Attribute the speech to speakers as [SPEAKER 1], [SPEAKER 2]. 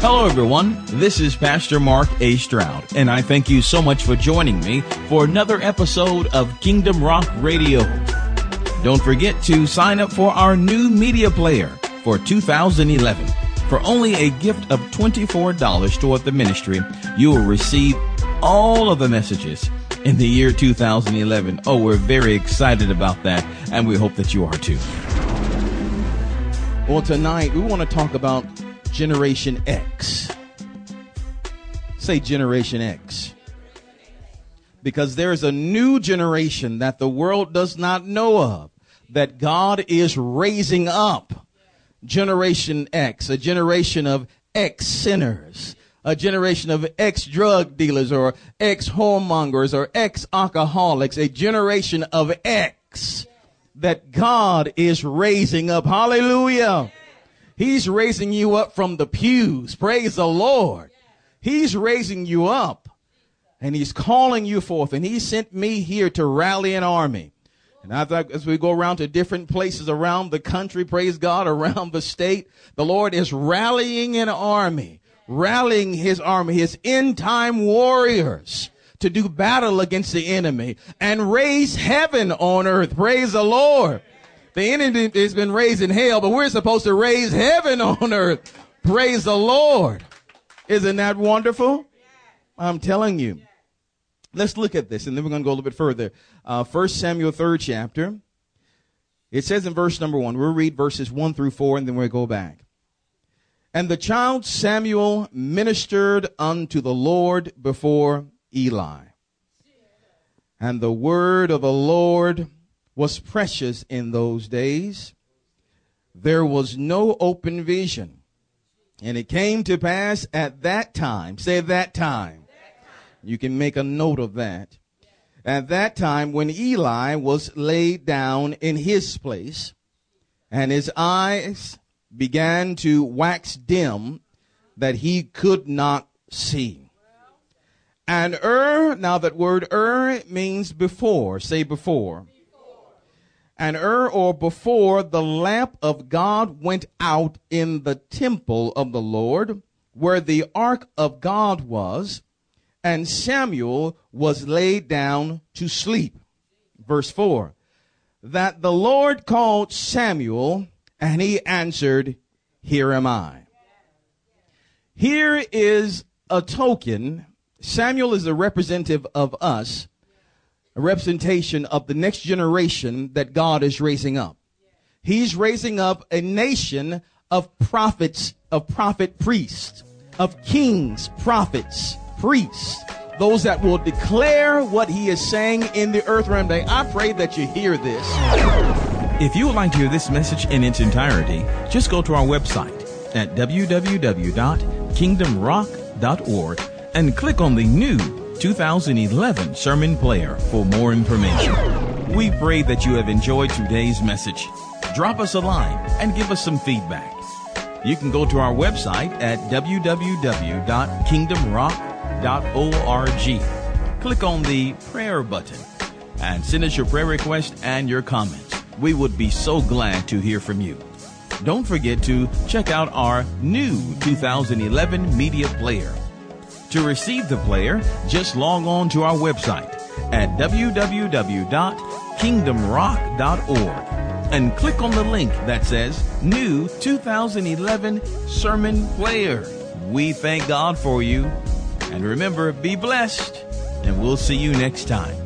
[SPEAKER 1] Hello, everyone. This is Pastor Mark A. Stroud, and I thank you so much for joining me for another episode of Kingdom Rock Radio. Don't forget to sign up for our new media player for 2011. For only a gift of $24 toward the ministry, you will receive all of the messages in the year 2011. Oh, we're very excited about that, and we hope that you are too. Well, tonight we want to talk about Generation X. Say Generation X. Because there is a new generation that the world does not know of that God is raising up. Generation X, a generation of ex sinners, a generation of ex drug dealers or ex whoremongers or ex alcoholics, a generation of X that God is raising up. Hallelujah. He's raising you up from the pews. Praise the Lord. He's raising you up and he's calling you forth. And he sent me here to rally an army. And I thought as we go around to different places around the country, praise God, around the state, the Lord is rallying an army, rallying his army, his end time warriors to do battle against the enemy and raise heaven on earth. Praise the Lord. The enemy has been raised in hell, but we're supposed to raise heaven on earth. Praise the Lord. Isn't that wonderful? I'm telling you. Let's look at this, and then we're going to go a little bit further. Uh, 1 Samuel, third chapter. It says in verse number 1, we'll read verses 1 through 4, and then we'll go back. And the child Samuel ministered unto the Lord before Eli. And the word of the Lord was precious in those days. There was no open vision. And it came to pass at that time, say that time. You can make a note of that. At that time, when Eli was laid down in his place, and his eyes began to wax dim, that he could not see. And Ur, now that word er, Ur means before, say before and er or before the lamp of God went out in the temple of the Lord, where the ark of God was, and Samuel was laid down to sleep. Verse 4 That the Lord called Samuel, and he answered, Here am I. Here is a token. Samuel is a representative of us a representation of the next generation that God is raising up. He's raising up a nation of prophets, of prophet priests, of kings, prophets, priests, those that will declare what he is saying in the earth realm. I pray that you hear this.
[SPEAKER 2] If you would like to hear this message in its entirety, just go to our website at www.kingdomrock.org and click on the new 2011 Sermon Player for more information. We pray that you have enjoyed today's message. Drop us a line and give us some feedback. You can go to our website at www.kingdomrock.org. Click on the prayer button and send us your prayer request and your comments. We would be so glad to hear from you. Don't forget to check out our new 2011 media player to receive the player, just log on to our website at www.kingdomrock.org and click on the link that says New 2011 Sermon Player. We thank God for you. And remember, be blessed, and we'll see you next time.